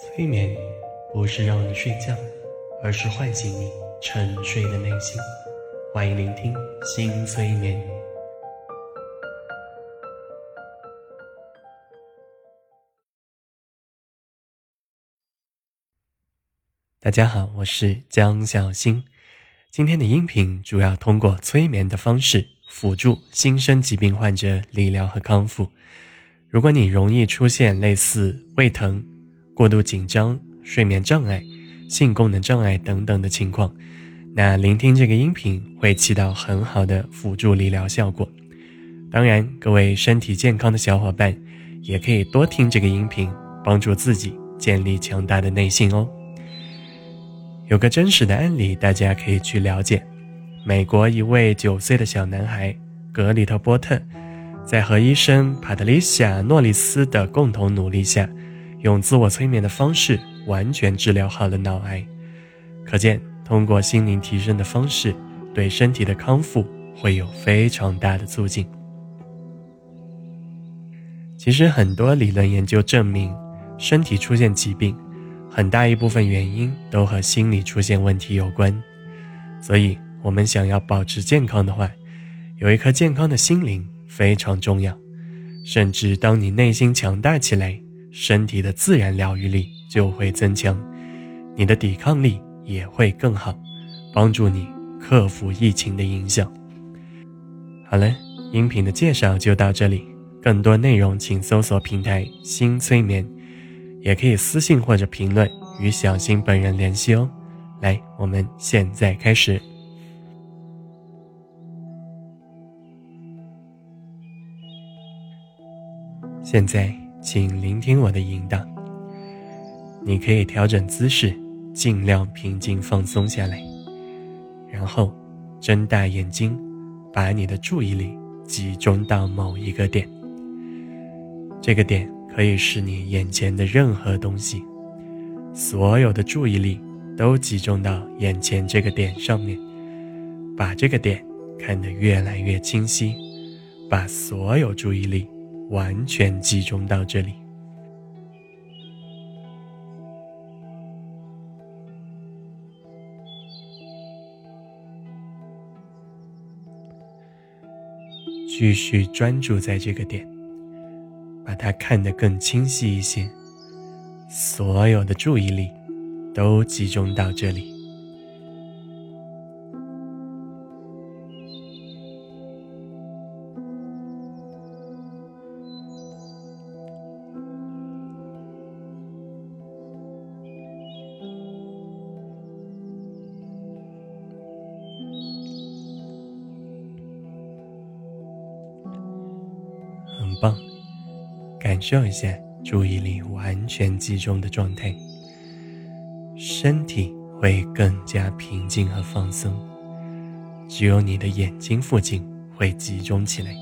催眠不是让你睡觉，而是唤醒你沉睡的内心。欢迎聆听新催眠。大家好，我是江小新。今天的音频主要通过催眠的方式辅助新生疾病患者理疗和康复。如果你容易出现类似胃疼、过度紧张、睡眠障碍、性功能障碍等等的情况，那聆听这个音频会起到很好的辅助理疗效果。当然，各位身体健康的小伙伴也可以多听这个音频，帮助自己建立强大的内心哦。有个真实的案例，大家可以去了解：美国一位九岁的小男孩格里特波特，在和医生帕特丽夏诺里斯的共同努力下。用自我催眠的方式完全治疗好了脑癌，可见通过心灵提升的方式，对身体的康复会有非常大的促进。其实很多理论研究证明，身体出现疾病，很大一部分原因都和心理出现问题有关。所以，我们想要保持健康的话，有一颗健康的心灵非常重要。甚至当你内心强大起来，身体的自然疗愈力就会增强，你的抵抗力也会更好，帮助你克服疫情的影响。好了，音频的介绍就到这里，更多内容请搜索平台“新催眠”，也可以私信或者评论与小新本人联系哦。来，我们现在开始。现在。请聆听我的引导。你可以调整姿势，尽量平静放松下来，然后睁大眼睛，把你的注意力集中到某一个点。这个点可以是你眼前的任何东西，所有的注意力都集中到眼前这个点上面，把这个点看得越来越清晰，把所有注意力。完全集中到这里，继续专注在这个点，把它看得更清晰一些。所有的注意力都集中到这里。棒，感受一下注意力完全集中的状态，身体会更加平静和放松，只有你的眼睛附近会集中起来。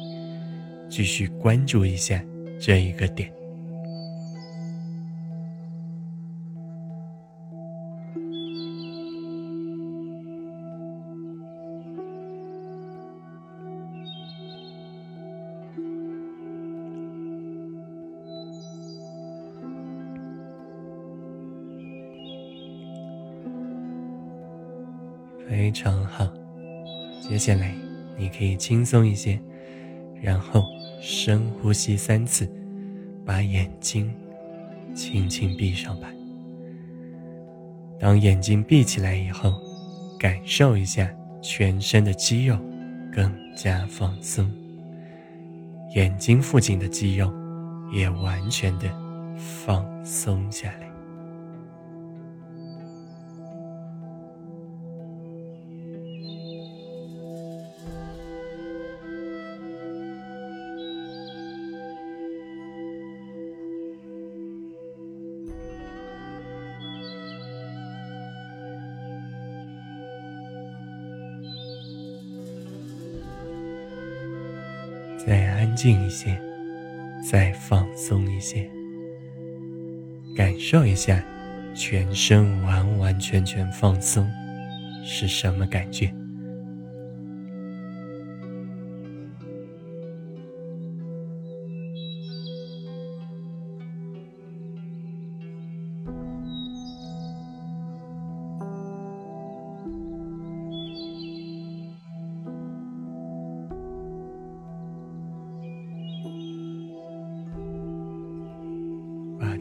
继续关注一下这一个点。非常好，接下来你可以轻松一些，然后深呼吸三次，把眼睛轻轻闭上吧。当眼睛闭起来以后，感受一下全身的肌肉更加放松，眼睛附近的肌肉也完全的放松下来。再安静一些，再放松一些，感受一下全身完完全全放松是什么感觉。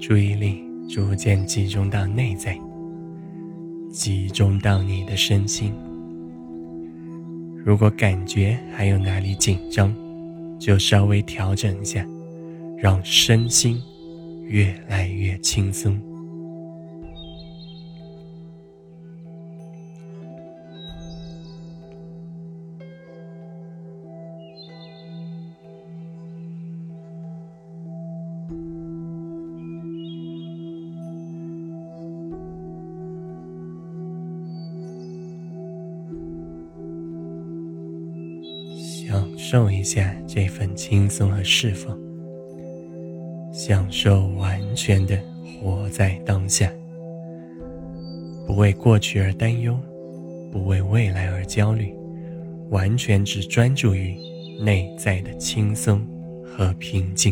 注意力逐渐集中到内在，集中到你的身心。如果感觉还有哪里紧张，就稍微调整一下，让身心越来越轻松。受一下这份轻松和释放，享受完全的活在当下，不为过去而担忧，不为未来而焦虑，完全只专注于内在的轻松和平静。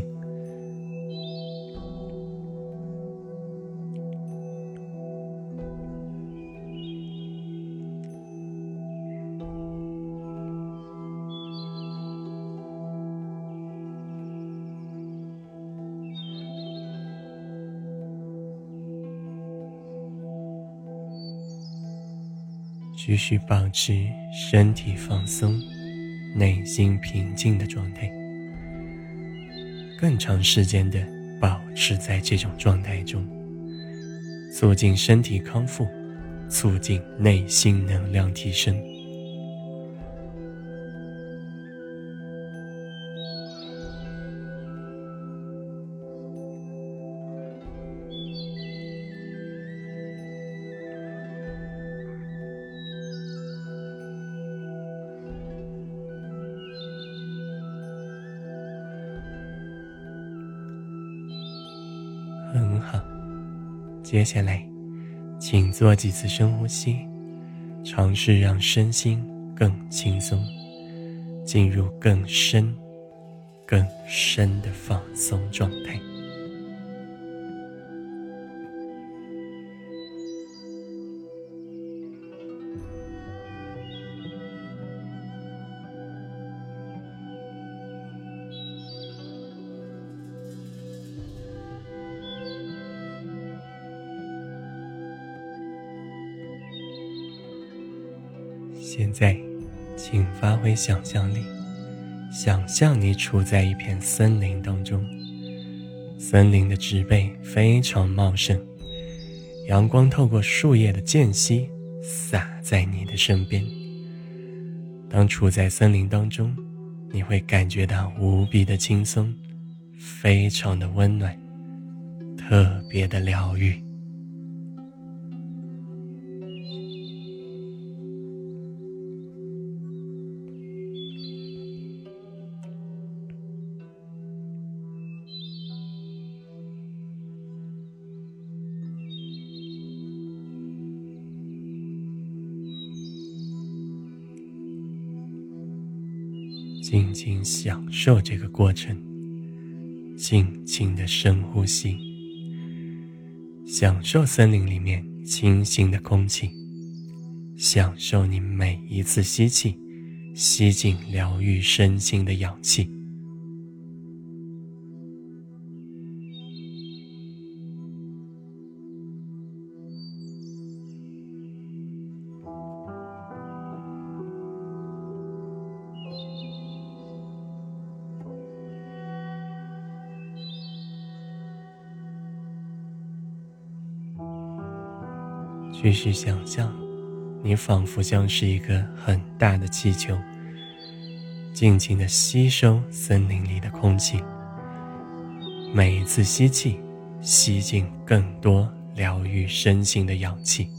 继续保持身体放松、内心平静的状态，更长时间的保持在这种状态中，促进身体康复，促进内心能量提升。接下来，请做几次深呼吸，尝试让身心更轻松，进入更深、更深的放松状态。现在，请发挥想象力，想象你处在一片森林当中。森林的植被非常茂盛，阳光透过树叶的间隙洒在你的身边。当处在森林当中，你会感觉到无比的轻松，非常的温暖，特别的疗愈。静静享受这个过程，静静的深呼吸，享受森林里面清新的空气，享受你每一次吸气，吸进疗愈身心的氧气。继续想象，你仿佛像是一个很大的气球，尽情的吸收森林里的空气。每一次吸气，吸进更多疗愈身心的氧气。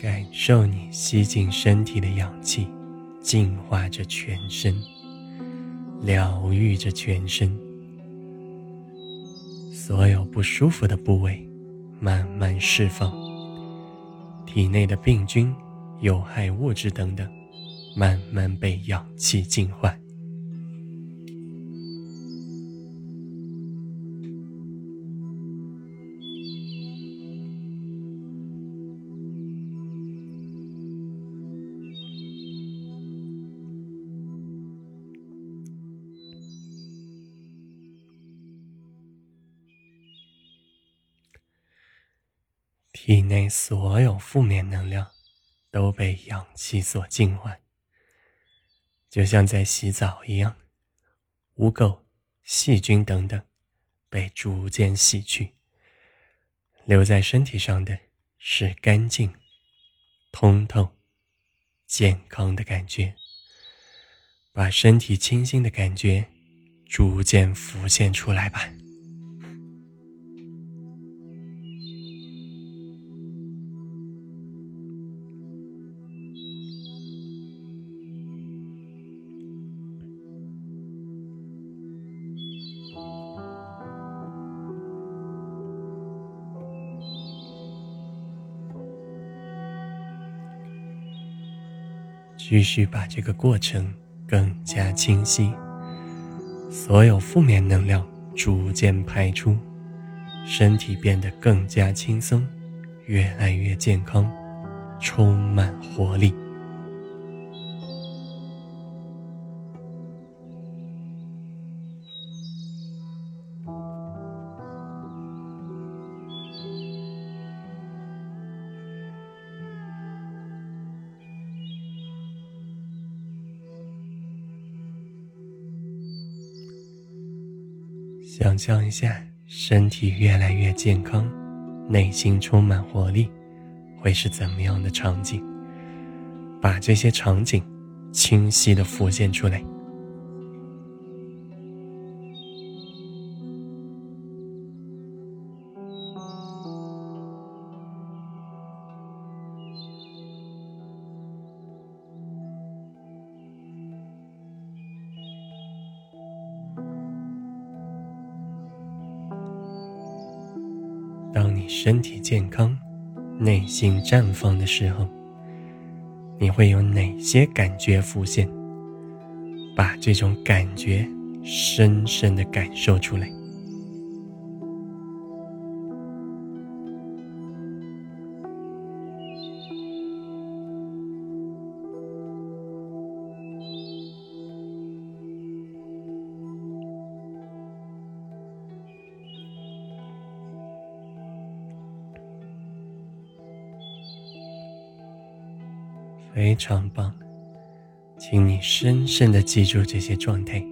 感受你吸进身体的氧气，净化着全身，疗愈着全身，所有不舒服的部位慢慢释放，体内的病菌、有害物质等等慢慢被氧气净化。体内所有负面能量都被氧气所净化，就像在洗澡一样，污垢、细菌等等被逐渐洗去，留在身体上的是干净、通透、健康的感觉。把身体清新的感觉逐渐浮现出来吧。继续把这个过程更加清晰，所有负面能量逐渐排出，身体变得更加轻松，越来越健康，充满活力。想象一下，身体越来越健康，内心充满活力，会是怎么样的场景？把这些场景清晰的浮现出来。当你身体健康、内心绽放的时候，你会有哪些感觉浮现？把这种感觉深深的感受出来。非常棒，请你深深的记住这些状态：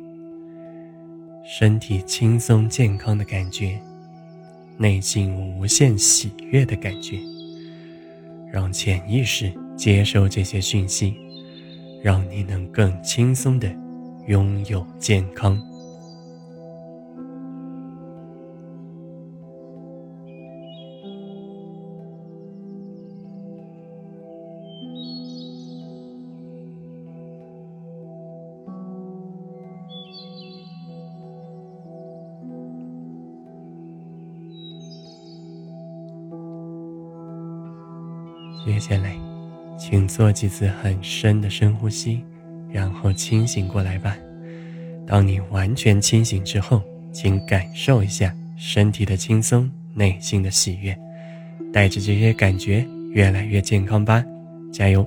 身体轻松健康的感觉，内心无限喜悦的感觉。让潜意识接收这些讯息，让你能更轻松的拥有健康。接下来，请做几次很深的深呼吸，然后清醒过来吧。当你完全清醒之后，请感受一下身体的轻松、内心的喜悦，带着这些感觉越来越健康吧。加油！